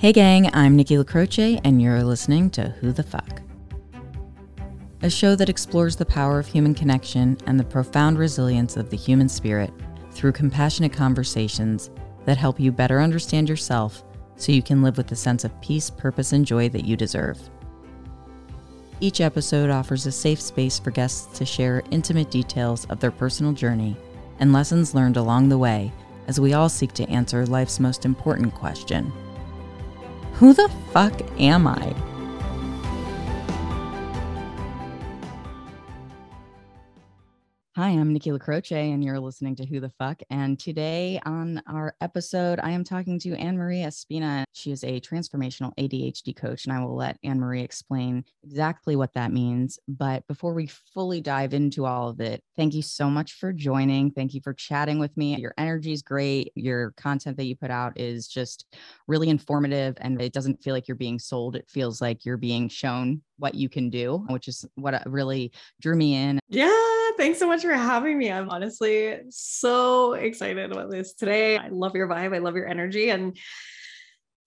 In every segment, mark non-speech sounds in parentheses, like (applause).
Hey, gang, I'm Nikki LaCroce, and you're listening to Who the Fuck? A show that explores the power of human connection and the profound resilience of the human spirit through compassionate conversations that help you better understand yourself so you can live with the sense of peace, purpose, and joy that you deserve. Each episode offers a safe space for guests to share intimate details of their personal journey and lessons learned along the way as we all seek to answer life's most important question who the fuck am I? Hi, I'm Nikki LaCroce, and you're listening to Who the Fuck. And today on our episode, I am talking to Anne Marie Espina. She is a transformational ADHD coach, and I will let Anne Marie explain exactly what that means. But before we fully dive into all of it, thank you so much for joining. Thank you for chatting with me. Your energy is great. Your content that you put out is just really informative, and it doesn't feel like you're being sold. It feels like you're being shown what you can do, which is what really drew me in. Yeah, thanks so much for having me. I'm honestly so excited about this today. I love your vibe, I love your energy. And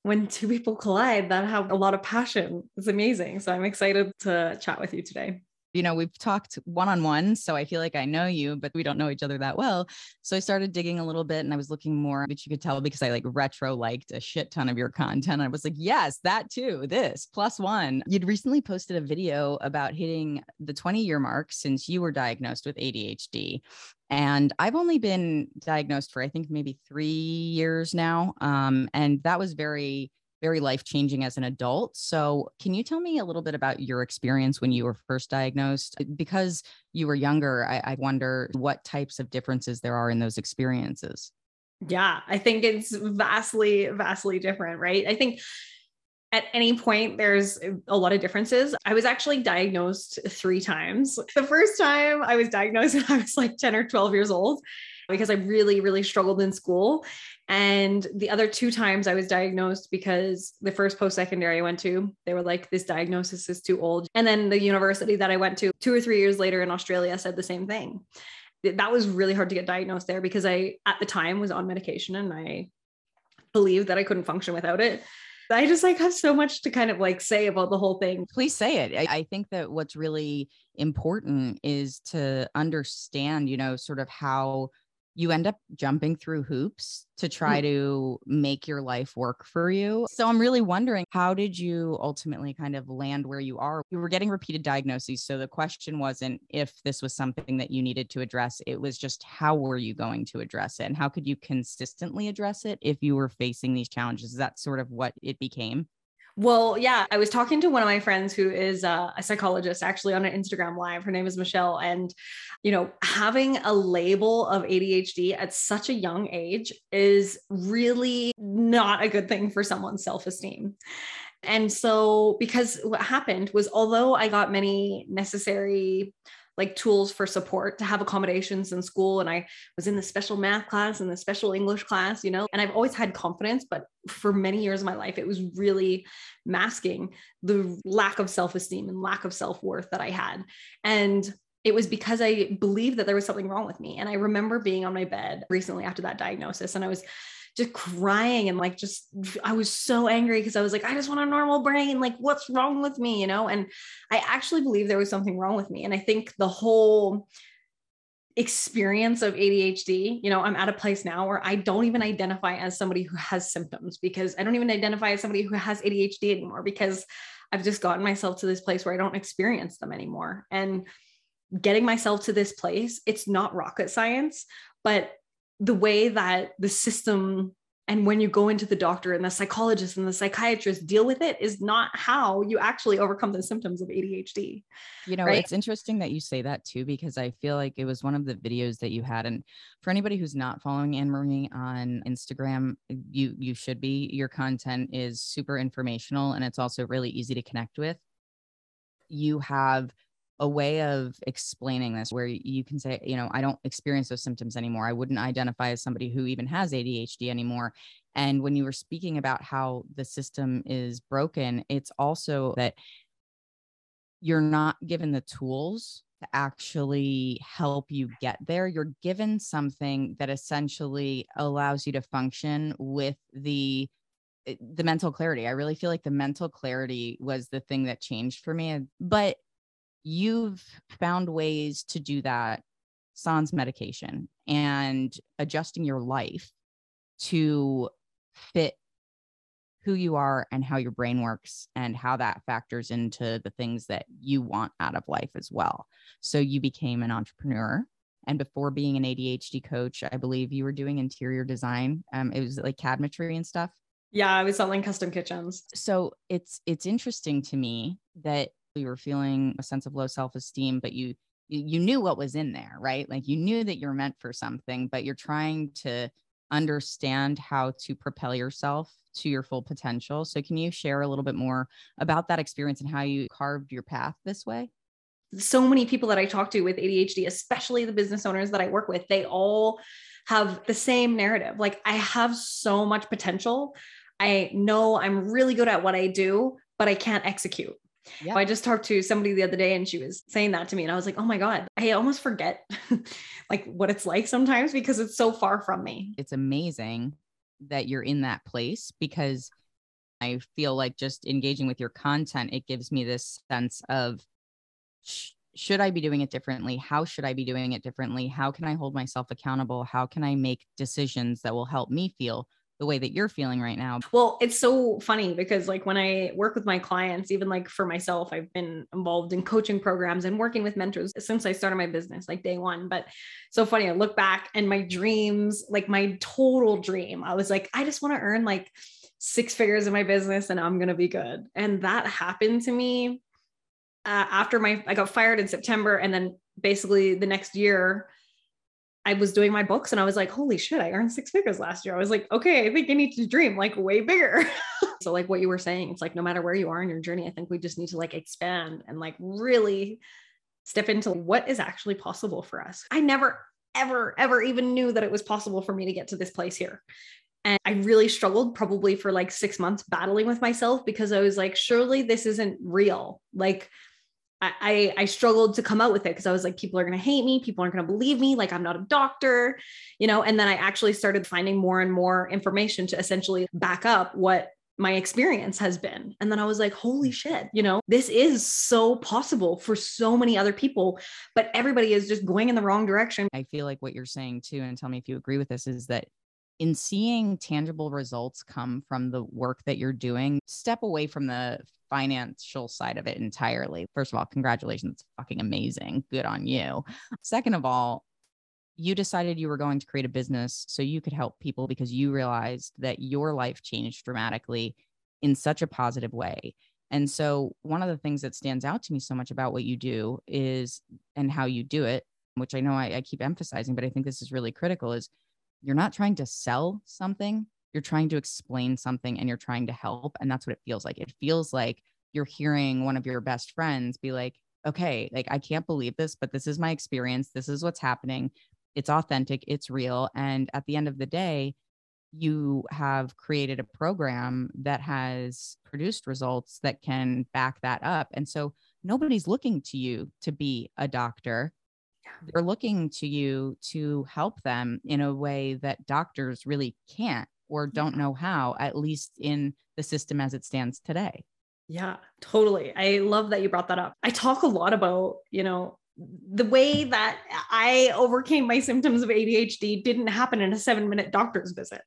when two people collide that have a lot of passion, it's amazing. So I'm excited to chat with you today you know, we've talked one on one, so I feel like I know you, but we don't know each other that well. So I started digging a little bit and I was looking more, but you could tell because I like retro liked a shit ton of your content. I was like, yes, that too, this plus one. You'd recently posted a video about hitting the 20 year mark since you were diagnosed with ADHD. And I've only been diagnosed for, I think, maybe three years now. Um, and that was very, very life changing as an adult. So, can you tell me a little bit about your experience when you were first diagnosed? Uh, because you were younger, I, I wonder what types of differences there are in those experiences. Yeah, I think it's vastly, vastly different, right? I think at any point there's a lot of differences i was actually diagnosed three times the first time i was diagnosed (laughs) i was like 10 or 12 years old because i really really struggled in school and the other two times I was diagnosed because the first post secondary I went to, they were like, this diagnosis is too old. And then the university that I went to two or three years later in Australia said the same thing. That was really hard to get diagnosed there because I, at the time, was on medication and I believed that I couldn't function without it. I just like have so much to kind of like say about the whole thing. Please say it. I, I, think that what's really important is to understand, you know, sort of how you end up jumping through hoops to try mm. to make your life work for you. So I'm really wondering how did you ultimately kind of land where you are? You were getting repeated diagnoses. So the question wasn't if this was something that you needed to address, it was just how were you going to address it? And how could you consistently address it if you were facing these challenges? Is that sort of what it became? Well, yeah, I was talking to one of my friends who is a, psychologist actually on an Instagram live. Her name is Michelle. And, you know, having a label of ADHD at such a young age is really not a good thing for someone's self esteem. And so, because what happened was, although I got many necessary like tools for support to have accommodations in school. And I was in the special math class and the special English class, you know, and I've always had confidence, but for many years of my life, it was really masking the lack of self esteem and lack of self worth that I had. And it was because I believed that there was something wrong with me. And I remember being on my bed recently after that diagnosis, and I was just crying and like just I was so angry because I was like, I just want a normal brain. Like, what's wrong with me? You know? And I actually believe there was something wrong with me. And I think the whole experience of ADHD, you know, I'm at a place now where I don't even identify as somebody who has symptoms because I don't even identify as somebody who has ADHD anymore because I've just gotten myself to this place where I don't experience them anymore. And getting myself to this place, it's not rocket science, but the way that the system and when you go into the doctor and the psychologist and the psychiatrist deal with it is not how you actually overcome the symptoms of ADHD. You know, right? it's interesting that you say that too, because I feel like it was one of the videos that you had. And for anybody who's not following Anne Marie on Instagram, you you should be. Your content is super informational and it's also really easy to connect with. You have a way of explaining this where you can say, you know, I don't experience those symptoms anymore. I wouldn't identify as somebody who even has ADHD anymore. And when you were speaking about how the system is broken, it's also that you're not given the tools to actually help you get there. You're given something that essentially allows you to function with the eh, the mental clarity. I really feel like the mental clarity was the thing that changed for me. But you've found ways to do that sans medication and adjusting your life to fit who you are and how your brain works and how that factors into the things that you want out of life as well. So you became an entrepreneur. And before being an ADHD coach, I believe you were doing interior design. Um, it was like cabinetry and stuff. Yeah, I was selling custom kitchens. So it's it's interesting to me that you were feeling a sense of low self-esteem, but you you knew what was in there, right? Like you knew that you're meant for something, but you're trying to understand how to propel yourself to your full potential. So, can you share a little bit more about that experience and how you carved your path this way? So many people that I talk to with ADHD, especially the business owners that I work with, they all have the same narrative. Like, I have so much potential. I know I'm really good at what I do, but I can't execute. Yep. I just talked to somebody the other day and she was saying that to me and I was like, "Oh my god, I almost forget (laughs) like what it's like sometimes because it's so far from me." It's amazing that you're in that place because I feel like just engaging with your content it gives me this sense of sh- should I be doing it differently? How should I be doing it differently? How can I hold myself accountable? How can I make decisions that will help me feel the way that you're feeling right now. Well, it's so funny because like when I work with my clients, even like for myself, I've been involved in coaching programs and working with mentors since I started my business, like day one. But so funny, I look back and my dreams, like my total dream, I was like, I just want to earn like six figures in my business and I'm going to be good. And that happened to me uh, after my, I got fired in September. And then basically the next year, I was doing my books and I was like, holy shit, I earned six figures last year. I was like, okay, I think I need to dream like way bigger. (laughs) so, like what you were saying, it's like no matter where you are in your journey, I think we just need to like expand and like really step into what is actually possible for us. I never, ever, ever even knew that it was possible for me to get to this place here. And I really struggled probably for like six months battling with myself because I was like, surely this isn't real. Like, I, I struggled to come out with it because I was like, people are going to hate me. People aren't going to believe me. Like, I'm not a doctor, you know? And then I actually started finding more and more information to essentially back up what my experience has been. And then I was like, holy mm. shit, you know, this is so possible for so many other people, but everybody is just going in the wrong direction. I feel like what you're saying too, and tell me if you agree with this, is that in seeing tangible results come from the work that you're doing, step away from the financial side of it entirely. First of all, congratulations. It's fucking amazing. Good on you. Second of all, you decided you were going to create a business so you could help people because you realized that your life changed dramatically in such a positive way. And so, one of the things that stands out to me so much about what you do is, and how you do it, which I know I, I keep emphasizing, but I think this is really critical, is you're not trying to sell something, you're trying to explain something and you're trying to help. And that's what it feels like. It feels like you're hearing one of your best friends be like, okay, like I can't believe this, but this is my experience. This is what's happening. It's authentic, it's real. And at the end of the day, you have created a program that has produced results that can back that up. And so nobody's looking to you to be a doctor they're looking to you to help them in a way that doctors really can't or don't know how, at least in the system as it stands today. Yeah, totally. I love that you brought that up. I talk a lot about, you know, the way that I overcame my symptoms of ADHD didn't happen in a seven minute doctor's visit.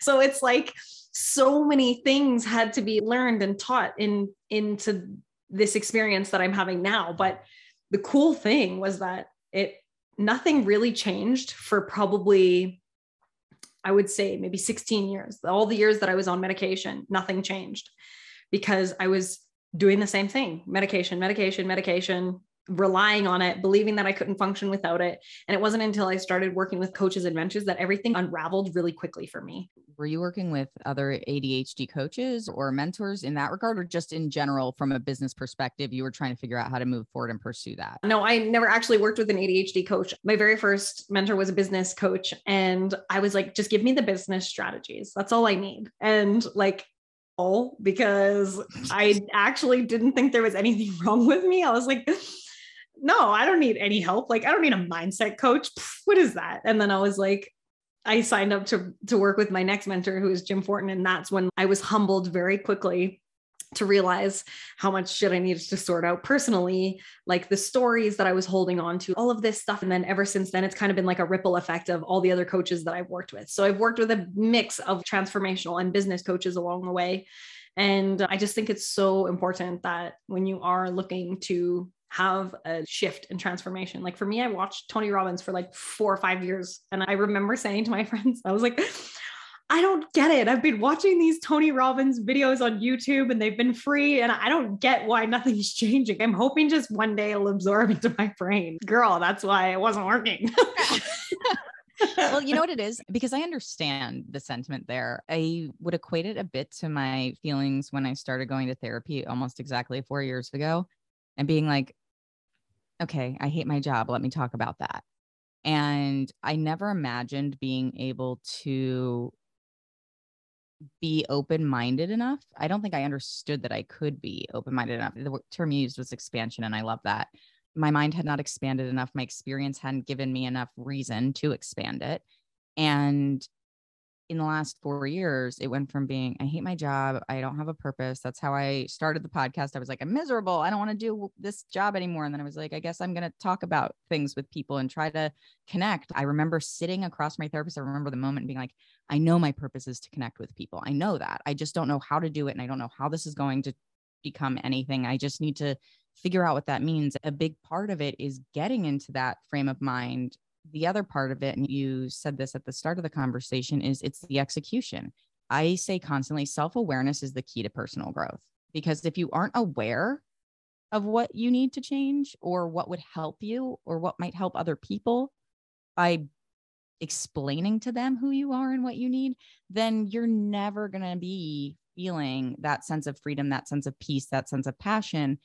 So it's like so many things had to be learned and taught in into this experience that I'm having now. But the cool thing was that it nothing really changed for probably I would say maybe 16 years. All the years that I was on medication, nothing changed because I was doing the same thing medication, medication, medication, relying on it, believing that I couldn't function without it. And it wasn't until I started working with coaches and mentors that everything unraveled really quickly for me. Were you working with other ADHD coaches or mentors in that regard, or just in general from a business perspective, you were trying to figure out how to move forward and pursue that? No, I never actually worked with an ADHD coach. My very first mentor was a business coach. And I was like, just give me the business strategies. That's all I need. And like, all because (laughs) I actually didn't think there was anything (laughs) wrong with me. I was like, no, I don't need any help. Like, I don't need a mindset coach. What is that? And then I was like, I signed up to to work with my next mentor, who is Jim Fortin, and that's when I was humbled very quickly to realize how much shit I needed to sort out personally, like the stories that I was holding on to, all of this stuff. And then ever since then, it's kind of been like a ripple effect of all the other coaches that I've worked with. So I've worked with a mix of transformational and business coaches along the way. And I just think it's so important that when you are looking to have a shift and transformation. Like for me, I watched Tony Robbins for like four or five years. And I remember saying to my (laughs) friends, I was like, I don't get it. I've been watching these Tony Robbins videos on YouTube and they've been free, and I don't get why nothing's (laughs) changing. I'm hoping just one day it'll absorb into my brain. Girl, that's why it wasn't working. (laughs) well, you know what it is? Because I understand the sentiment there. I would equate it a bit to my feelings when I started going to therapy almost exactly four years ago and being like, okay, I hate my job. Let me talk about that. And I never imagined being able to be open minded enough. I don't think I understood that I could be open minded enough. The term used was expansion, and I love that. My mind had not expanded enough. My experience hadn't given me enough reason to expand it. And in the last four years, it went from being, I hate my job. I don't have a purpose. That's how I started the podcast. I was like, I'm miserable. I don't want to do this job anymore. And then I was like, I guess I'm going to talk about things with people and try to connect. I remember sitting across my therapist. I remember the moment being like, I know my purpose is to connect with people. I know that. I just don't know how to do it. And I don't know how this is going to become anything. I just need to figure out what that means. A big part of it is getting into that frame of mind the other part of it, and you said this at the start of the conversation, is it's the execution. I say constantly self awareness is the key to personal growth because if you aren't aware of what you need to change or what would help you or what might help other people by explaining to them who you are and what you need, then you're never going to be feeling that sense of freedom, that sense of peace, that sense of passion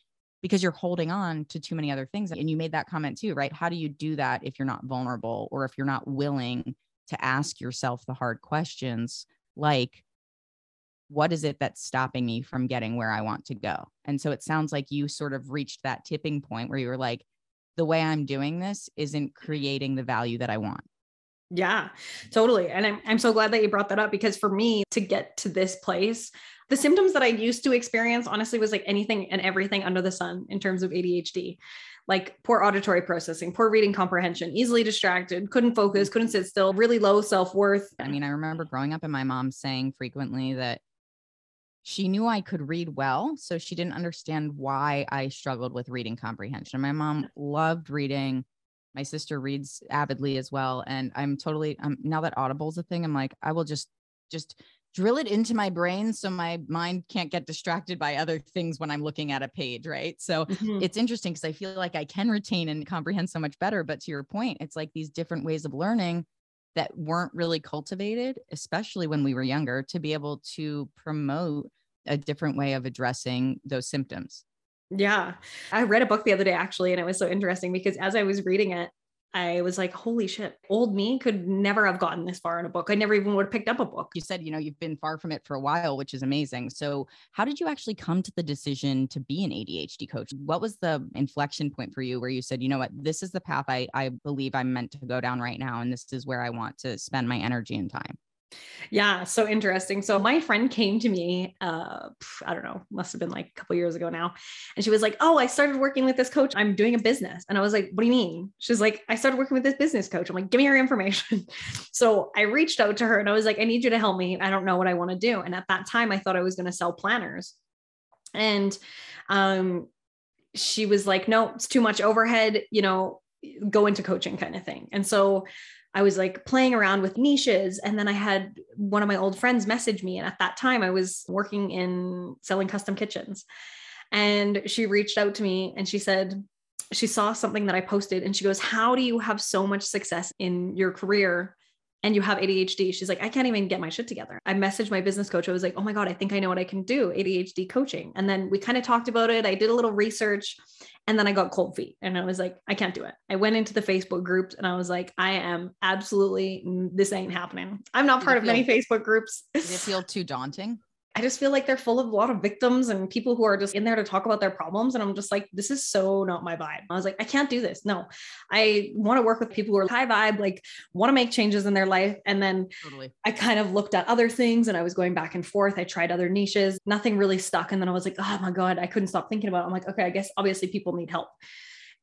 because you're holding on to too many other things. And you made that comment too, right? How do you do that if you're not vulnerable or if you're not willing to ask yourself the hard questions like, what is it that's stopping me from getting where I want to go? And so it sounds like you sort of reached that tipping point where you were like, the way I'm doing this isn't creating the value that I want. Yeah, totally. And I'm, I'm so glad that you brought that up because for me to get to this place, the symptoms that I used to experience honestly was like anything and everything under the sun in terms of ADHD, like poor auditory processing, poor reading comprehension, easily distracted, couldn't focus, couldn't sit still, really low self worth. I mean, I remember growing up and my mom saying frequently that she knew I could read well. So she didn't understand why I struggled with reading comprehension. My mom loved reading. My sister reads avidly as well. And I'm totally, um, now that Audible's a thing, I'm like, I will just, just drill it into my brain so my mind can't get distracted by other things when I'm looking at a page, right? So mm-hmm. it's interesting because I feel like I can retain and comprehend so much better. But to your point, it's like these different ways of learning that weren't really cultivated, especially when we were younger, to be able to promote a different way of addressing those symptoms. Yeah. I read a book the other day actually, and it was so interesting because as I was reading it, I was like, holy shit, old me could never have gotten this far in a book. I never even would have picked up a book. You said, you know, you've been far from it for a while, which is amazing. So, how did you actually come to the decision to be an ADHD coach? What was the inflection point for you where you said, you know what, this is the path I, I believe I'm meant to go down right now, and this is where I want to spend my energy and time? Yeah, so interesting. So my friend came to me, uh, I don't know, must have been like a couple years ago now. And she was like, Oh, I started working with this coach. I'm doing a business. And I was like, What do you mean? She's like, I started working with this business coach. I'm like, Give me your information. (laughs) so I reached out to her and I was like, I need you to help me. I don't know what I want to do. And at that time, I thought I was going to sell planners. And um, she was like, No, it's too much overhead, you know, go into coaching kind of thing. And so I was like playing around with niches. And then I had one of my old friends message me. And at that time, I was working in selling custom kitchens. And she reached out to me and she said, she saw something that I posted and she goes, How do you have so much success in your career and you have ADHD. She's like, I can't even get my shit together. I messaged my business coach. I was like, oh my God, I think I know what I can do ADHD coaching. And then we kind of talked about it. I did a little research and then I got cold feet and I was like, I can't do it. I went into the Facebook groups and I was like, I am absolutely, this ain't happening. I'm not part of many Facebook groups. Did it feel too daunting? I just feel like they're full of a lot of victims and people who are just in there to talk about their problems. And I'm just like, this is so not my vibe. I was like, I can't do this. No, I want to work with people who are high vibe, like want to make changes in their life. And then totally. I kind of looked at other things and I was going back and forth. I tried other niches, nothing really stuck. And then I was like, oh my God, I couldn't stop thinking about it. I'm like, okay, I guess obviously people need help.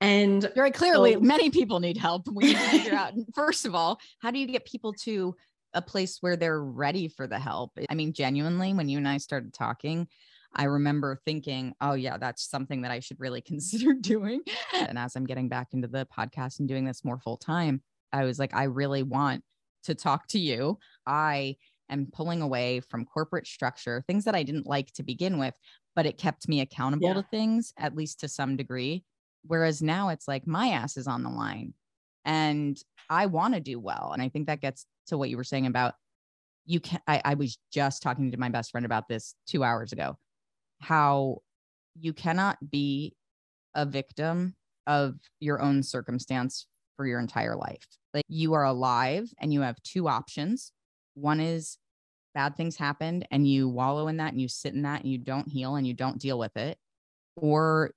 And very clearly, so- many people need help. We need to figure (laughs) out, first of all, how do you get people to a place where they're ready for the help. I mean, genuinely, when you and I started talking, I remember thinking, oh, yeah, that's something that I should really (laughs) consider doing. And as I'm getting back into the podcast and doing this more full time, I was like, I really want to talk to you. I am pulling away from corporate structure, things that I didn't like to begin with, but it kept me accountable yeah. to things, at least to some degree. Whereas now it's like my ass is on the line and I want to do well. And I think that gets to what you were saying about you can I, I was just talking to my best friend about this two hours ago how you cannot be a victim of your own circumstance for your entire life like you are alive and you have two options one is bad things happened and you wallow in that and you sit in that and you don't heal and you don't deal with it or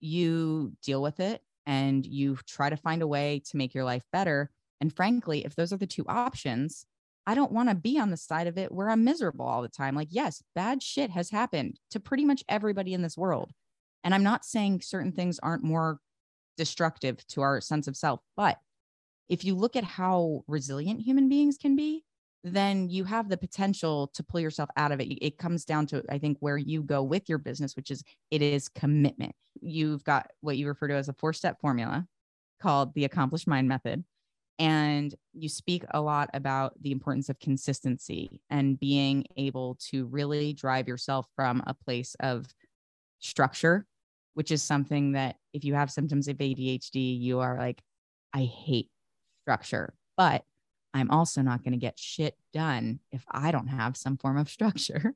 you deal with it and you try to find a way to make your life better and frankly, if those are the two options, I don't want to be on the side of it where I'm miserable all the time. Like, yes, bad shit has happened to pretty much everybody in this world. And I'm not saying certain things aren't more destructive to our sense of self, but if you look at how resilient human beings can be, then you have the potential to pull yourself out of it. It comes down to, I think, where you go with your business, which is it is commitment. You've got what you refer to as a four step formula called the accomplished mind method and you speak a lot about the importance of consistency and being able to really drive yourself from a place of structure, which is something that if you have symptoms of ADHD, you are like, I hate structure, but I'm also not going to get shit done if I don't have some form of (laughs) structure.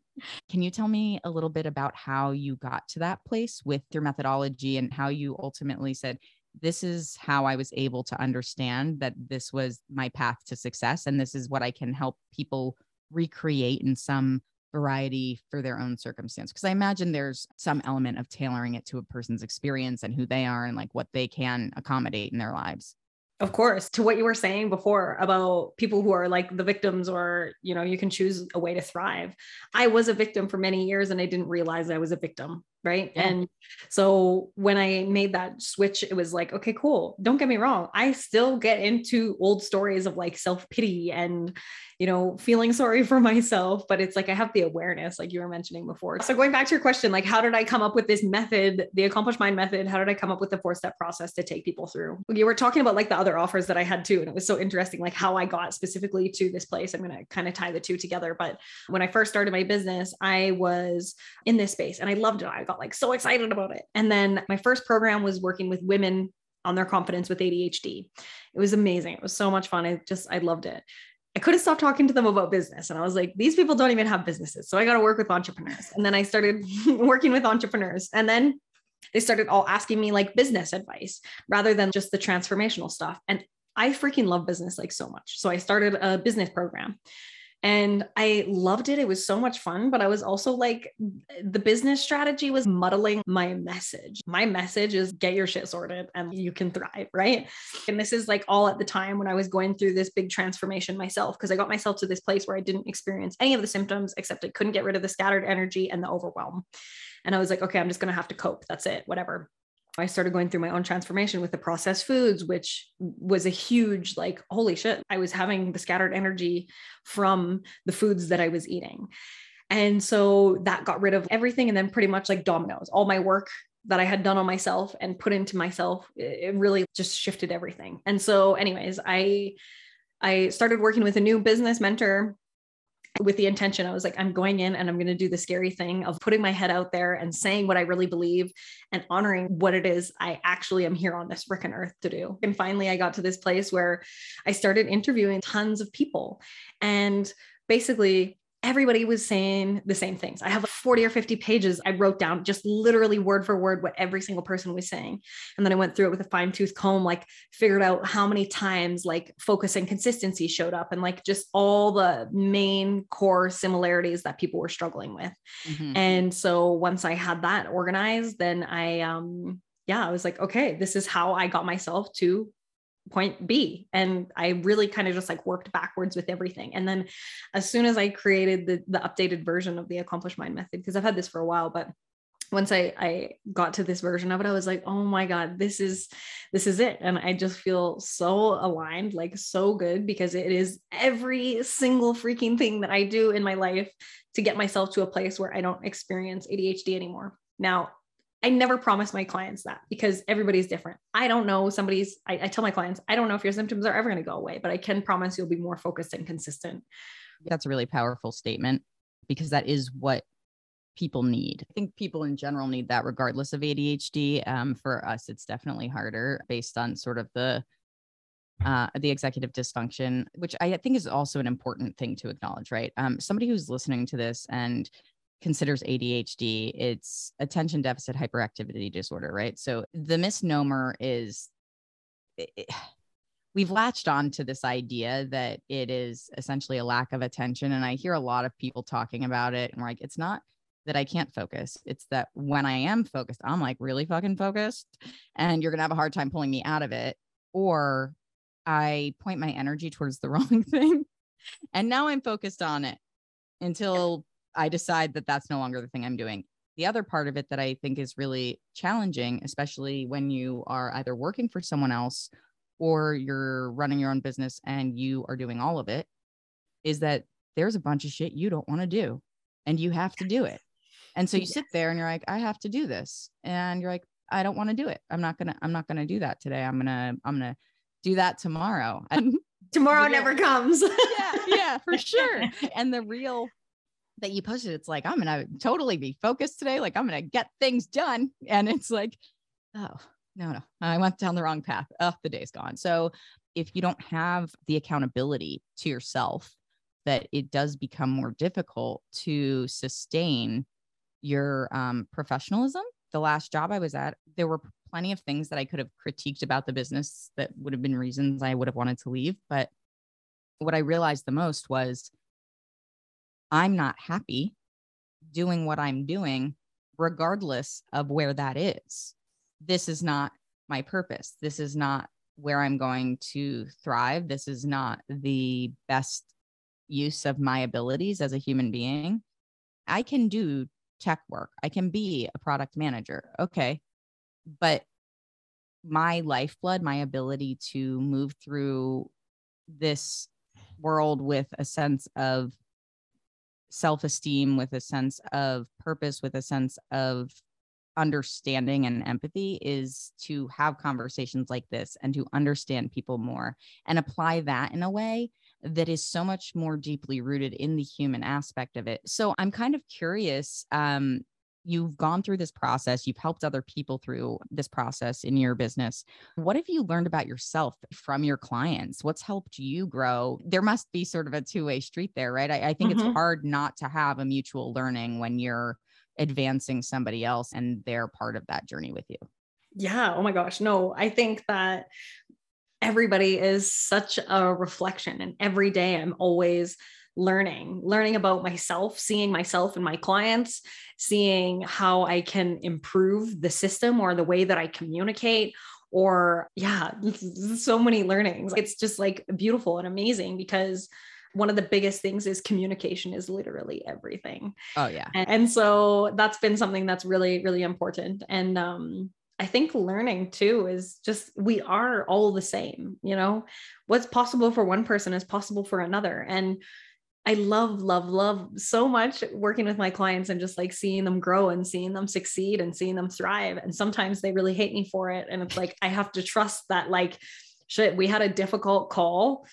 Can you tell me a little bit about how you got to that place with your methodology and how you ultimately said, this is how I was able to understand that this was my path to success. And this is what I can help people recreate in some variety for their own circumstance. Because I imagine there's some element of tailoring it to a person's experience and who they are and like what they can accommodate in their lives. Of course, to what you were saying before about people who are like the victims, or you know, you can choose a way to thrive. I was a victim for many years and I didn't realize I was a victim right? Yeah. and so when i made that switch it was like okay cool. Don't get me wrong. I still get into old stories of like self-pity and you know feeling sorry (laughs) for myself but it's like i have the awareness like you were mentioning before. So going back to your question like how did i come up with this method the accomplished mind method? How did i come up with the four step process to take people through? You were talking about like the other offers that i had too and it was so interesting like how i got specifically to this place. I'm going to kind of tie the two together but when i first started my business i was in this space and i loved it. I got like so excited about it. And then my first program was working with women on their confidence with ADHD. It was amazing. It was so much fun. I just, I loved it. I couldn't stop talking to them about business. And I was like, these people don't even have businesses. So I got to work with entrepreneurs. And then I started (laughs) working with entrepreneurs. And then they started all asking me like business advice rather than just the transformational stuff. And I freaking love business like so much. So I started a business program and I loved it. It was so much fun, but I was also like, the business strategy was muddling my message. My message is get your shit sorted and you can thrive, right? And this is like all at the time when I was going through this big transformation myself, because I got myself to this place where I didn't experience any of the symptoms except I couldn't get rid of the scattered energy and the overwhelm. And I was like, okay, I'm just going to have to cope. That's it, whatever. I started going through my own transformation with the processed foods, which was a huge, like, holy shit, I was having the scattered energy from the foods that I was eating. And so that got rid of everything. And then pretty much like dominoes, all my work that I had done on myself and put into myself, it really just shifted everything. And so, anyways, I I started working with a new business mentor with the intention I was like, I'm going in and I'm going to do the scary thing of putting my head out there and saying what I really believe and honoring what it is I actually am here on this frickin' earth to do. And finally, I got to this place where I started interviewing tons of people. And basically, everybody was saying the same things. I have like 40 or 50 pages I wrote down just literally word for word what every single person was saying. And then I went through it with a fine tooth comb, like figured out how many times like focus and consistency showed up and like just all the main core similarities that people were struggling with. Mm-hmm. And so once I had that organized, then I, um, yeah, I was like, okay, this is how I got myself to point B. And I really kind of just like worked backwards with everything. And then as soon as I created the, the updated version of the accomplished mind method, because I've had this for a while, but once I, I got to this version of it, I was like, oh my God, this is this is it. And I just feel so aligned, like so good because it is every single freaking thing that I do in my life to get myself to a place where I don't experience ADHD anymore. Now, I never promise my clients that because everybody's different. I don't know somebody's, I, I tell my clients, I don't know if your symptoms are ever going to go away, but I can promise you'll be more focused and consistent. That's a really powerful statement because that is what people need. I think people in general need that regardless of ADHD. Um, for us, it's definitely harder based on sort of the uh, the executive dysfunction, which I think is also an important thing to acknowledge, right? Um, somebody who's listening to this and considers ADHD, it's attention deficit hyperactivity disorder, right? So the misnomer is eh, eh, it, (sighs) we've latched on to this idea that it is essentially a lack of attention. And I hear a lot of people talking about it and we're like, it's not that I can't focus. It's that when I am focused, I'm like really fucking focused and you're going to have a hard time pulling me out of it. Or I point my energy towards the (laughs) wrong thing. And now I'm focused on it until I decide that that's no longer the thing I'm doing. The other part of it that I think is really challenging, especially when you are either working for someone else or you're running your own business and you are doing all of it, is that there's a bunch of shit you don't want to do and you have to do it. And so you sit there and you're like, I have to do this. And you're like, I don't want to do it. I'm not going to, I'm not going to do that today. I'm going to, I'm going to do that tomorrow. (laughs) And tomorrow never comes. yeah, yeah, for (laughs) sure. And the real that you posted, it's like, I'm going to totally be focused today. Like, I'm going to get things done. (laughs) And it's like, oh, no, no, I went down the wrong path. Oh, the day's gone. So if you don't have the accountability to yourself, that it does become more difficult to sustain your um, professionalism. The last job I was at, there were plenty of things that I could have critiqued about the business that would have been reasons I would have wanted to leave. But what I realized the most was I'm not happy doing what I'm doing, regardless of where that is. This is not my purpose. This is not where I'm going to thrive. This is not the best use of my abilities as a human being. I can do tech work, I can be a product manager. Okay. But my lifeblood, my ability to move through this world with a sense of self esteem, with a sense of purpose, with a sense of understanding and empathy is to have conversations like this and to understand people more and apply that in a way that is so much more deeply rooted in the human aspect of it. So I'm kind of curious um, you've gone through this process, you've helped other people through this process in your business. What have you learned about yourself from your clients? What's helped you grow? There must be sort of a two way street there, right? I, I think mm-hmm. it's hard not to have a mutual learning when you're advancing somebody else and they're part of that journey with you. Yeah. Oh my gosh. No, I think that everybody is such a reflection and every day i'm always learning, learning about myself, seeing myself and my clients, seeing how I can improve the system or the way that I communicate. Or, yeah, (laughs) so many learnings. It's just like beautiful and amazing because one of the biggest things is communication is literally everything. Oh, yeah. And, and so that's been something that's really, really important. And, um, I think learning too is just we are all the same, you know. What's possible for one person is possible for another. And I love, love, love so much working with my clients and just like seeing them grow and seeing them succeed and seeing them thrive. And sometimes they really hate me for it. And it's like, I have to trust that, like, shit, we had a difficult call.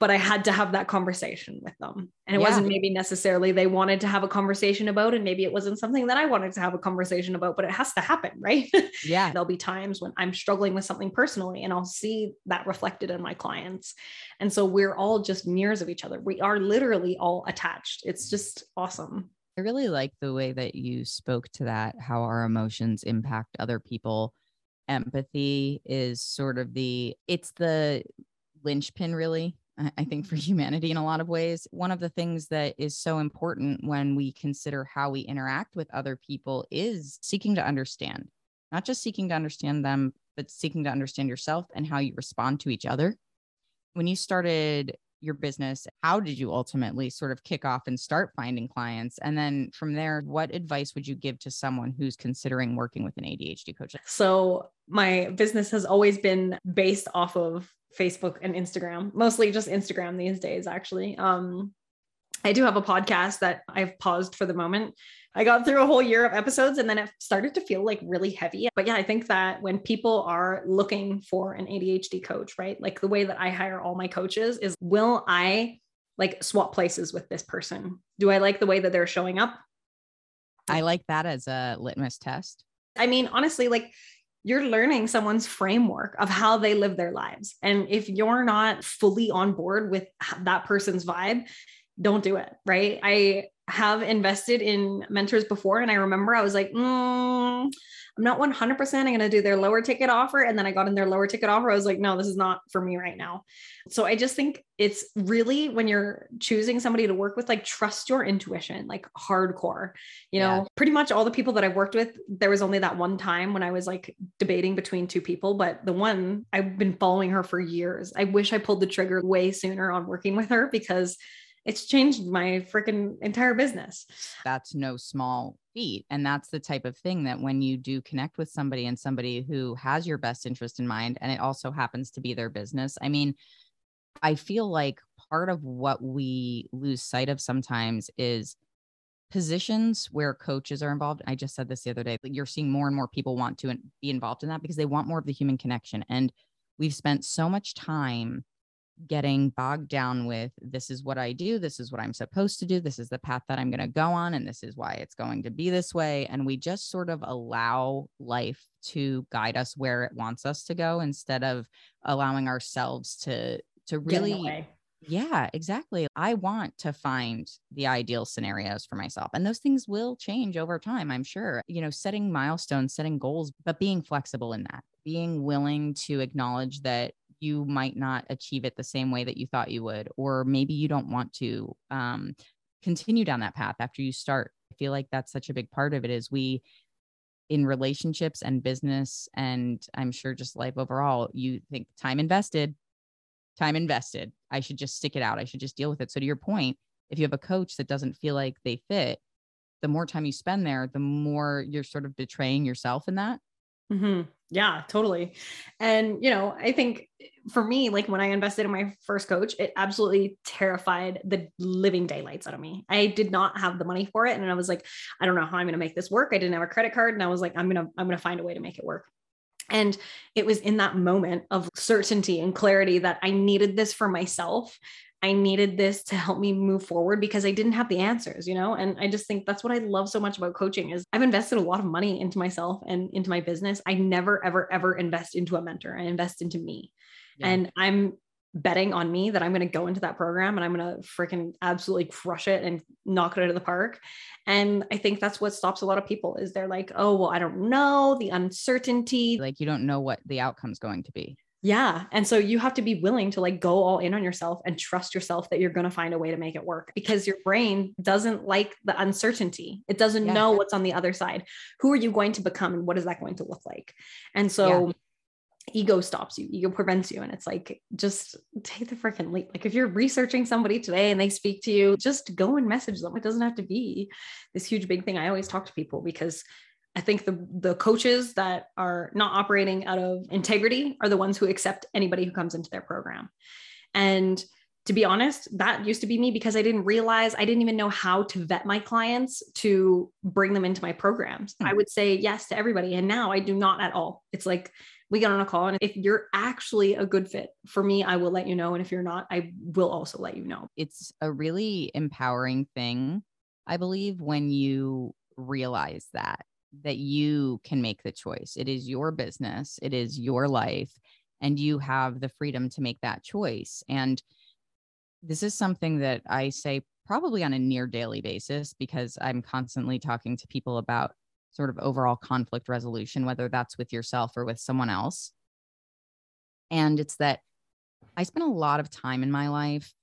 But I had to have that conversation with them. And it Yeah. wasn't maybe necessarily they wanted to have a conversation about, and maybe it wasn't something that I wanted to have a conversation about, but it has to happen, (laughs) right? Yeah. There'll be times when I'm struggling with something personally, and I'll see that reflected in my clients. And so we're all just mirrors of each other. We are literally all attached. It's just awesome. I really like the way that you spoke to that, how our emotions impact other people. Empathy is sort of the, it's the linchpin, really, I think, for humanity in a lot of ways. One of the things that is so important when we consider how we interact with other people is seeking to understand, not just seeking to understand them, but seeking to understand yourself and how you respond to each other. When you started your business, how did you ultimately sort of kick off and start finding clients? And then from there, what advice would you give to someone who's considering working with an ADHD coach? So my business has always been based off of Facebook and Instagram, mostly just Instagram these days, actually. Um, I do have a podcast that I've paused for the moment. I got through a whole year of episodes and then it started to feel like really heavy. But yeah, I think that when people are looking for an ADHD coach, right? Like the way that I hire all my coaches is will I like swap places with this person? Do I like the way that they're showing up? I like that as a litmus test. I mean, honestly, like you're learning someone's framework of how they live their lives. And if you're not fully on board with that person's vibe, don't do it. Right. I have invested in mentors before. And I remember I was like, mm, I'm not 100% I'm going to do their lower ticket offer. And then I got in their lower ticket offer. I was like, no, this is not for me right now. So I just think it's really when you're choosing somebody to work with, like trust your intuition, like hardcore. You know, Yeah. pretty much all the people that I've worked with, there was only that one time when I was like debating between two people, but the one I've been following her for years. I wish I pulled the trigger way sooner on working with her because it's changed my freaking entire business. That's no small feat. And that's the type of thing that when you do connect with somebody and somebody who has your best interest in mind, and it also happens to be their business. I mean, I feel like part of what we lose sight of sometimes is positions where coaches are involved. I just said this the other day. You're seeing more and more people want to be involved in that because they want more of the human connection. And we've spent so much time getting bogged down with this is what I do, this is what I'm supposed to do, this is the path that I'm going to go on, and this is why it's going to be this way. And we just sort of allow life to guide us where it wants us to go instead of allowing ourselves to to really yeah, exactly. I want to find the ideal scenarios for myself. And those things will change over time, I'm sure. You know, setting milestones, setting goals, but being flexible in that, being willing to acknowledge that you might not achieve it the same way that you thought you would, or maybe you don't want to um, continue down that path after you start. I feel like that's such a big part of it is we in relationships and business and I'm sure just life overall, you think time invested, time invested. I should just stick it out. I should just deal with it. So to your point, if you have a coach that doesn't feel like they fit, the more time you spend there, the more you're sort of betraying yourself in that. Hmm Yeah, totally. And, you know, I think for me, like when I invested in my first coach, it absolutely terrified the living daylights out of me. I did not have the money for it. And I was like, I don't know how I'm going to make this work. I didn't have a credit card. And I was like, I'm going to, I'm going to find a way to make it work. And it was in that moment of certainty and clarity that I needed this for myself. I needed this to help me move forward because I didn't have the answers, you know? And I just think that's what I love so much about coaching is I've invested a lot of money into myself and into my business. I never ever ever invest into a mentor. I invest into me. Yeah. And I'm betting on me that I'm going to go into that program and I'm going to freaking absolutely crush it and knock it out of the park. And I think that's what stops a lot of people is they're like, "Oh, well, I don't know, the uncertainty, Like you don't know what the outcome's going to be. Yeah. And so you have to be willing to like go all in on yourself and trust yourself that you're going to find a way to make it work because your brain doesn't like the uncertainty. It doesn't Yeah. know what's on the other side. Who are you going to become and what is that going to look like? And so ego stops you, ego prevents you. And it's like, just take the freaking leap. Like if you're researching somebody today and they speak to you, just go and message them. It doesn't have to be this huge, big thing. I always talk to people because I think the the coaches that are not operating out of integrity are the ones who accept anybody who comes into their program. And to be honest, that used to be me because I didn't realize I didn't even know how to vet my clients to bring them into my programs. Mm-hmm. I would say yes to everybody. And now I do not at all. It's like we get on a call. And if you're actually a good fit for me, I will let you know. And if you're not, I will also let you know. It's a really empowering thing, I believe, when you realize that that you can make the choice. It is your business, it is your life, and you have the freedom to make that choice. And this is something that I say probably on a near daily basis because I'm constantly talking to people about sort of overall conflict resolution, whether that's with yourself or with someone else. And it's that I spent a lot of time in my life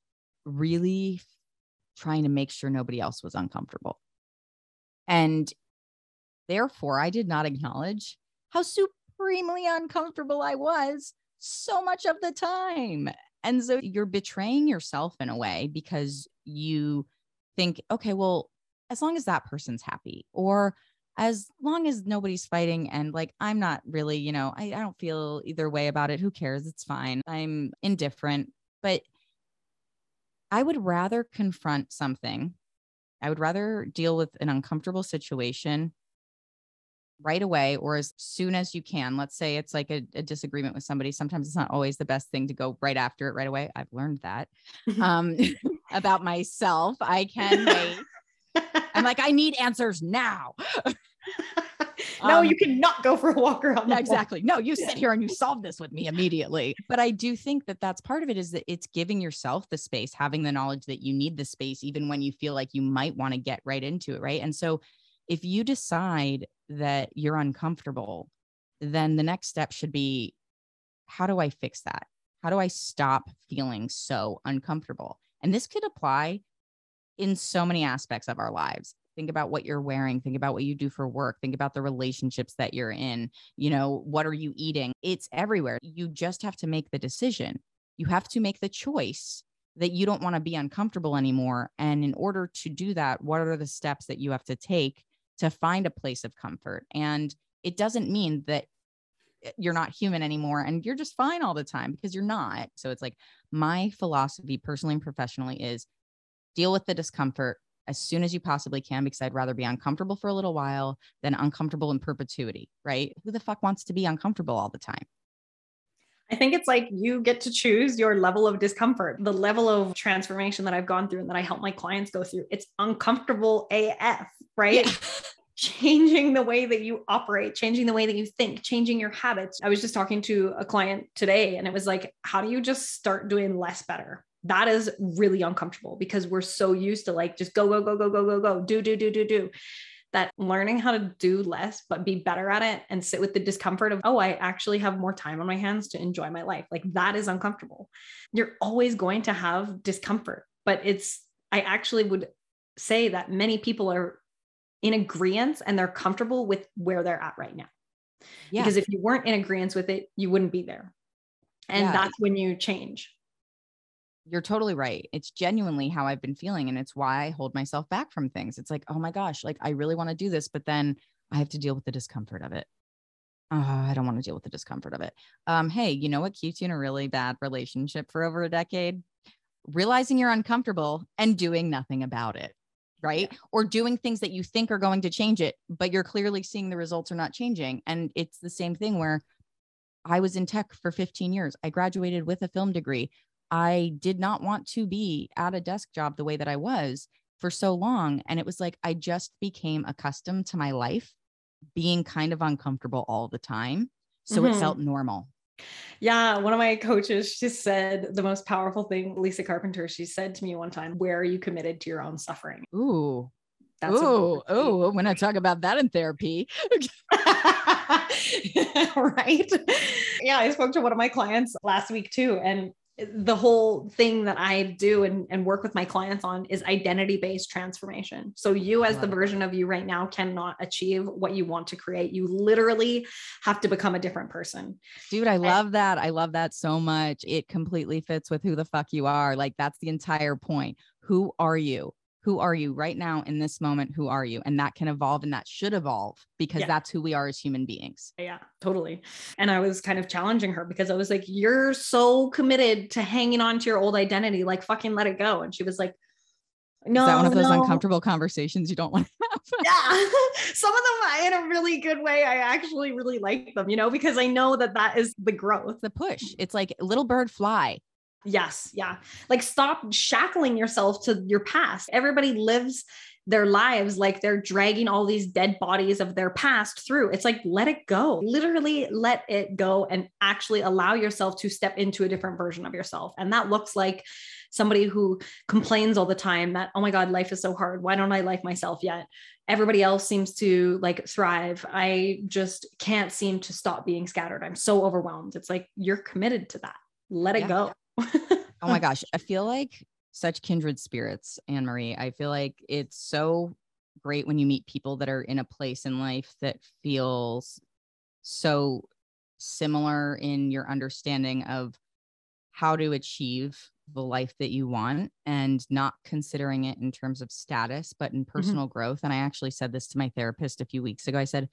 really trying to make sure nobody else was uncomfortable. And therefore, I did not acknowledge how supremely uncomfortable I was so much of the time. And so you're betraying yourself in a way because you think, okay, well, as long as that person's happy, or as long as nobody's fighting and like I'm not really, you know, I, I don't feel either way about it. Who cares? It's fine. I'm indifferent. But I would rather confront something. I would rather deal with an uncomfortable situation right away or as soon as you can. Let's say it's like a, a, disagreement with somebody. Sometimes it's not always the best thing to go right after it right away. I've learned that um, (laughs) about myself. I can wait. I'm like, I need answers now. (laughs) no, um, you cannot go for a walk around. exactly. No, you sit here and you solve this with me immediately. But I do think that that's part of it is that it's giving yourself the space, having the knowledge that you need the space, even when you feel like you might want to get right into it. Right. And so if you decide that you're uncomfortable, then the next step should be how do I fix that? How do I stop feeling so uncomfortable? And this could apply in so many aspects of our lives. Think about what you're wearing, think about what you do for work, think about the relationships that you're in. You know, what are you eating? It's everywhere. You just have to make the decision. You have to make the choice that you don't want to be uncomfortable anymore. And in order to do that, what are the steps that you have to take to find a place of comfort? And it doesn't mean that eh, you're not human anymore and you're just fine all the time because you're not. So it's like my philosophy, personally and professionally, is deal with the discomfort as soon as you possibly can because I'd rather be uncomfortable for a little while than uncomfortable in perpetuity, right? Who the fuck wants to be uncomfortable all the time? I think it's like you get to choose your level of discomfort, the level of transformation that I've gone through and that I help my clients go through. It's uncomfortable AF, right? Yeah. (laughs) changing the way that you operate, changing the way that you think, changing your habits. I was just talking to a client today and it was like, how do you just start doing less better? That is really uncomfortable because we're so used to like just go, go, go, go, go, go, go, do, do, do, do, do. That learning how to do less, but be better at it and sit with the discomfort of, oh, I actually have more time on my hands to enjoy my life. Like that is uncomfortable. You're always going to have discomfort, but it's, I actually would say that many people are in agreement and they're comfortable with where they're at right now. Yeah. Because if you weren't in agreement with it, you wouldn't be there. And yeah. that's when you change. You're totally right. It's genuinely how I've been feeling. And it's why I hold myself back from things. It's like, oh my gosh, like I really want to do this, but then I have to deal with the discomfort of it. Oh, I don't want to deal with the discomfort of it. Um, hey, you know what keeps you in a really bad relationship for over a decade? Realizing you're uncomfortable and doing nothing about it right? Yeah. Or doing things that you think are going to change it, but you're clearly seeing the results are not changing. And it's the same thing where I was in tech for 15 years. I graduated with a film degree. I did not want to be at a desk job the way that I was for so long. And it was like I just became accustomed to my life being kind of uncomfortable all the time. So mm-hmm. it felt normal. Yeah, one of my coaches, she said the most powerful thing, Lisa Carpenter, she said to me one time, Where are you committed to your own suffering? Ooh. That's oh, oh, when I talk about that in therapy. (laughs) (laughs) right. Yeah, I spoke to one of my clients last week too. And the whole thing that I do and, and work with my clients on is identity based transformation. So, you, as the version of you right now, cannot achieve what you want to create. You literally have to become a different person. Dude, I love and- that. I love that so much. It completely fits with who the fuck you are. Like, that's the entire point. Who are you? Who are you right now in this moment? Who are you? And that can evolve and that should evolve because Yeah. that's who we are as human beings. Yeah, totally. And I was kind of challenging her because I was like, You're so committed to hanging on to your old identity, like fucking let it go. And she was like, No, Is that one of those no." uncomfortable conversations you don't want to have? Yeah, (laughs) some of them in a really good way. I actually really like them, you know, because I know that that is the growth. the push. It's like little bird fly. Yes. Yeah. Like stop shackling yourself to your past. Everybody lives their lives like they're dragging all these dead bodies of their past through. It's like, let it go. Literally let it go and actually allow yourself to step into a different version of yourself. And that looks like somebody who complains all the time that, oh my God, life is so hard. Why don't I like myself yet? Everybody else seems to like thrive. I just can't seem to stop being scattered. I'm so overwhelmed. It's like, you're committed to that. Let it Yeah. go. Oh my (laughs) gosh. I feel like such kindred spirits, Anne Marie. I feel like it's so great when you meet people that are in a place in life that feels so similar in your understanding of how to achieve the life that you want and not considering it in terms of status, but in mm-hmm. personal growth. And I actually said this to my therapist a few weeks ago. I said,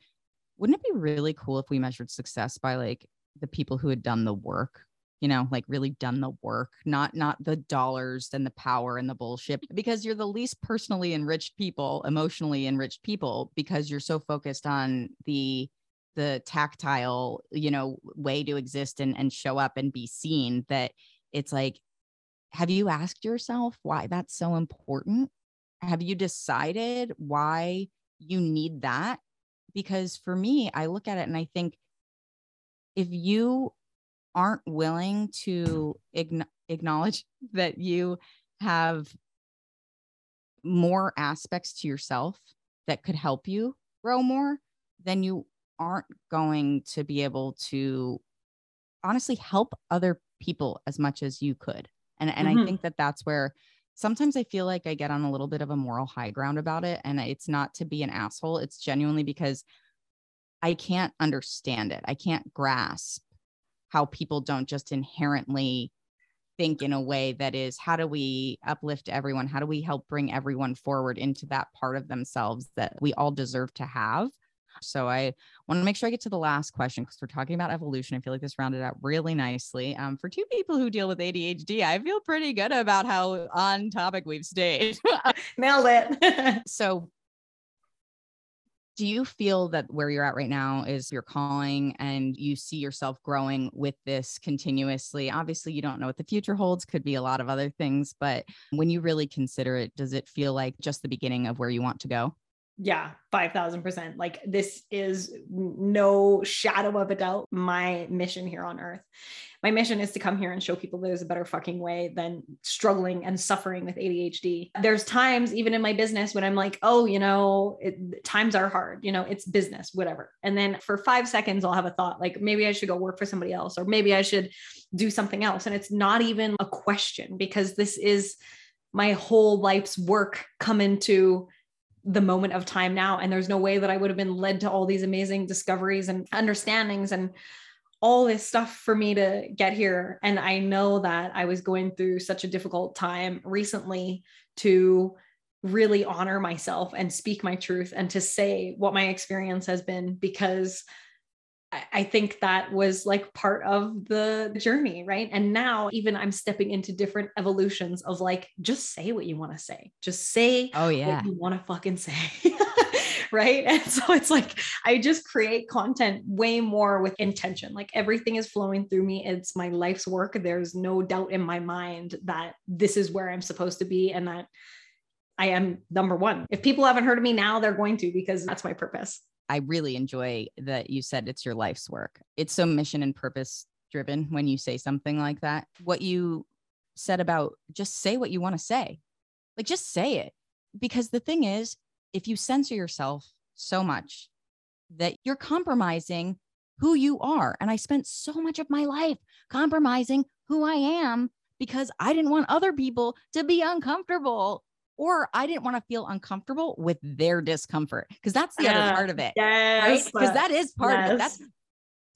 wouldn't it be really cool if we measured success by like the people who had done the work you know like really done the work not not the dollars and the power and the bullshit mm-hmm. because you're the least personally enriched people emotionally enriched people because you're so focused on the the tactile you know way to exist and and show up and be seen that it's like have you asked yourself why that's so important? Have you decided why you need that? Because for me i look at it and i think if you aren't willing to ign- acknowledge (laughs) that you have more aspects to yourself that could help you grow more, then you aren't going to be able to honestly help other people as much as you could. And and I Mhm. think that that's where sometimes I feel like I get on a little bit of a moral high ground about it and it's not to be an asshole, it's genuinely because I can't understand it. I can't grasp how people don't just inherently think in a way that is how do we uplift everyone? How do we help bring everyone forward into that part of themselves that we all deserve to have? So I want to make sure I get to the last question because we're talking about evolution. I feel like this rounded out really nicely. Um, for two people who deal with ADHD, I feel pretty good about how on topic we've stayed. (laughs) Nailed it. (laughs) so do you feel that where you're at right now is your calling and you see yourself growing with this continuously? Obviously you don't know what the future holds could be a lot of other things but when you really consider it does it feel like just the beginning of where you want to go yeah, 5000%. Like this is no shadow of a doubt my mission here on earth. My mission is to come here and show people there's a better fucking way than struggling and suffering with ADHD. There's times even in my business when I'm like, "Oh, you know, it, times are hard, you know, it's business, whatever." And then for 5 seconds I'll have a thought like maybe I should go work for somebody else or maybe I should do something else and it's not even a question because this is my whole life's work come into the moment of time now. And there's no way that I would have been led to all these amazing discoveries and understandings and all this stuff for me to get here. And I know that I was going through such a difficult time recently to really honor myself and speak my truth and to say what my experience has been because I- think that was like part of the journey, right? And now, even I'm stepping into different evolutions of like, just say what you want to say. Just say oh yeah what you want to fucking say. (laughs) right. And so it's like, I just create content way more with intention. Like everything is flowing through me. It's my life's work. There's no doubt in my mind that this is where I'm supposed to be and that I am number one. If people haven't heard of me now, they're going to because that's my purpose. I really enjoy that you said it's your life's work. It's so mission and purpose driven when you say something like that. What you said about just say what you want to say, like just say it. Because the thing is, if you censor yourself so much that you're compromising who you are. And I spent so much of my life compromising who I am because I didn't want other people to be uncomfortable or I didn't want to feel uncomfortable with their discomfort because that's the Yeah. other ah, part of it Yes. right? Because that is part of it. That's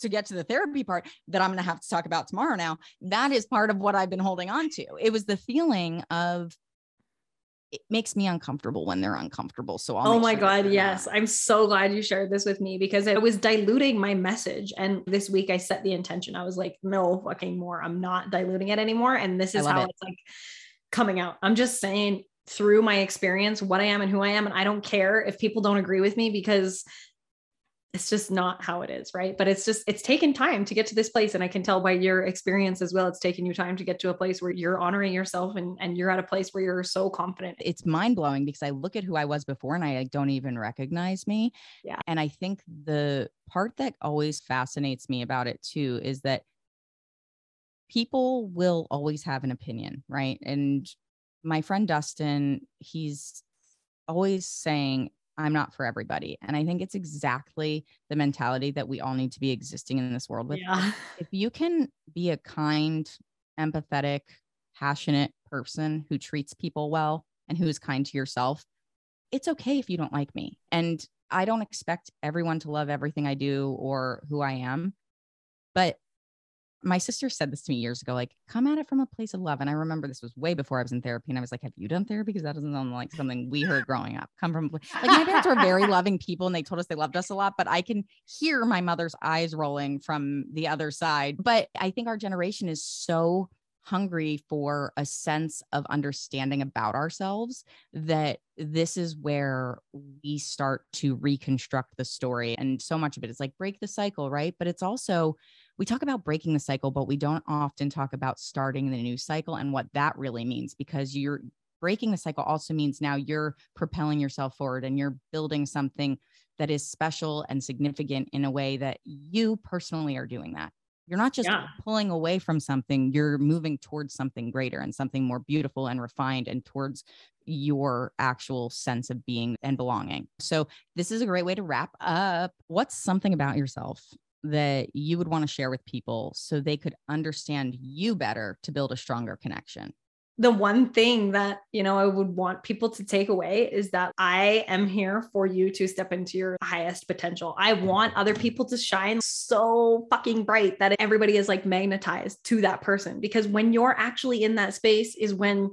to get to the therapy part that I'm going to have to talk about tomorrow now. That is part of what I've been holding on to. It was the feeling of it makes me uncomfortable when they're uncomfortable. So I'll Oh my sure God. Yes. I'm so glad you shared this with me because it was diluting my message. And this week I set the intention. I was like, no fucking more. I'm not diluting it anymore. And this is how it. it's like coming out. I'm just saying through my experience what I am and who I am. And I don't care if people don't agree with me because it's just not how it is. Right. But it's just, it's taken time to get to this place. And I can tell by your experience as well. It's taken you time to get to a place where you're honoring yourself and, and you're at a place where you're so confident. It's mind blowing because I look at who I was before and I don't even recognize me. Yeah. And I think the part that always fascinates me about it too is that people will always have an opinion, right? And my friend Dustin, he's always saying, I'm not for everybody. And I think it's exactly the mentality that we all need to be existing in this world with. Yeah. If you can be a kind, empathetic, passionate person who treats people well and who is kind to yourself, it's okay if you don't like me. And I don't expect everyone to love everything I do or who I am. But my sister said this to me years ago like, come at it from a place of love. And I remember this was way before I was in therapy. And I was like, have you done therapy? Because that doesn't sound like something we heard growing up. Come from, like, my parents were very (laughs) loving people and they told us they loved us a lot, but I can hear my mother's eyes rolling from the other side. But I think our generation is so hungry for a sense of understanding about ourselves that this is where we start to reconstruct the story. And so much of it is like break the cycle, right? But it's also, we talk about breaking the cycle, but we don't often talk about starting the new cycle and what that really means because you're breaking the cycle also means now you're propelling yourself forward and you're building something that is special and significant in a way that you personally are doing that. You're not just Yeah. pulling away from something, you're moving towards something greater and something more beautiful and refined and towards your actual sense of being and belonging. So, this is a great way to wrap up. What's something about yourself that you would want to share with people so they could understand you better to build a stronger connection? the one thing that you know i would want people to take away is that i am here for you to step into your highest potential i want other people to shine so fucking bright that everybody is like magnetized to that person because when you're actually in that space is when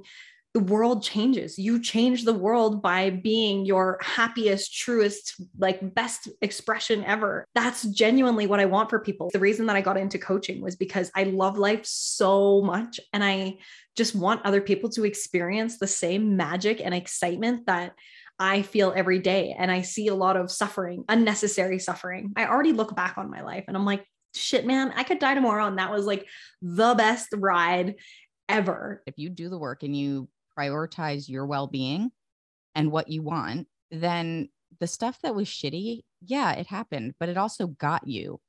the world changes you change the world by being your happiest truest like best expression ever that's genuinely what i want for people the reason that i got into coaching was because i love life so much and i just want other people to experience the same magic and excitement that I feel every day. And I see a lot of suffering, unnecessary suffering. I already look back on my life and I'm like, shit, man, I could die tomorrow. And that was like the best ride ever. If you do the work and you prioritize your well being and what you want, then the stuff that was shitty, yeah, it happened, but it also got you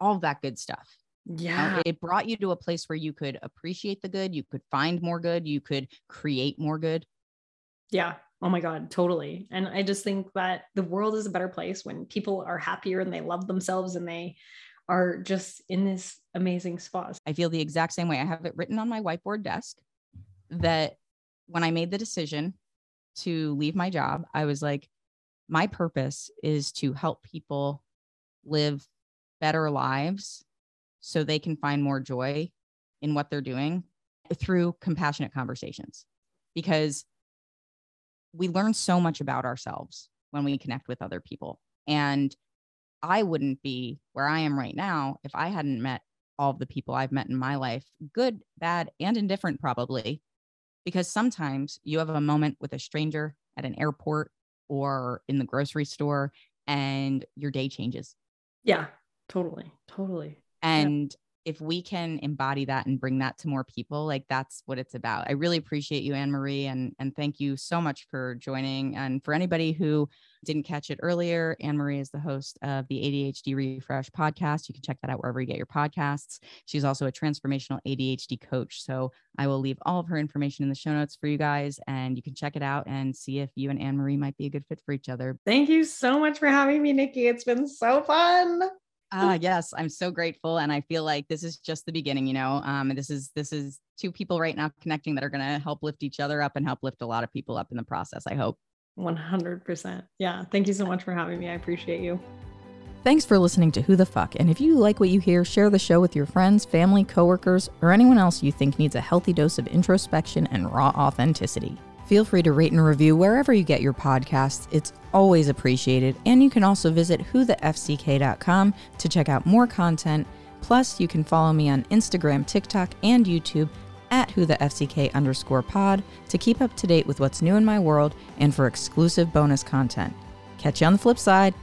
all that good stuff. Yeah. it brought you to a place where you could appreciate the good, you could find more good, you could create more good. Yeah. Oh my God, totally. And I just think that the world is a better place when people are happier and they love themselves and they are just in this amazing spot. I feel the exact same way. I have it written on my whiteboard desk that when I made the decision to leave my job, I was like, my purpose is to help people live better lives so they can find more joy in what they're doing through compassionate conversations. Because we learn so much about ourselves when we connect with other people. And I wouldn't be where I am right now if I hadn't met all of the people I've met in my life, good, bad, and indifferent, probably. Because sometimes you have a moment with a stranger at an airport or in the grocery store and your day changes. Yeah, totally. Totally. And if we can embody that and bring that to more people, like that's what it's about. I really appreciate you, Anne Marie, and and thank you so much for joining. And for anybody who didn't catch it earlier, Anne Marie is the host of the ADHD Refresh podcast. You can check that out wherever you get your podcasts. She's also a transformational ADHD coach. So I will leave all of her information in the show notes for you guys, and you can check it out and see if you and Anne Marie might be a good fit for each other. Thank you so much for having me, Nikki. It's been so fun. Ah, yes, I'm so grateful, and I feel like this is just the beginning. You know, um, this is this is two people right now connecting that are going to help lift each other up and help lift a lot of people up in the process. I hope. 100%. Yeah. Thank you so much for having me. I appreciate you. Thanks for listening to Who the Fuck. And if you like what you hear, share the show with your friends, family, coworkers, or anyone else you think needs a healthy dose of introspection and raw authenticity. Feel free to rate and review wherever you get your podcasts. It's always appreciated. And you can also visit whothefck.com to check out more content. Plus, you can follow me on Instagram, TikTok, and YouTube at whothefck underscore pod to keep up to date with what's new in my world and for exclusive bonus content. Catch you on the flip side.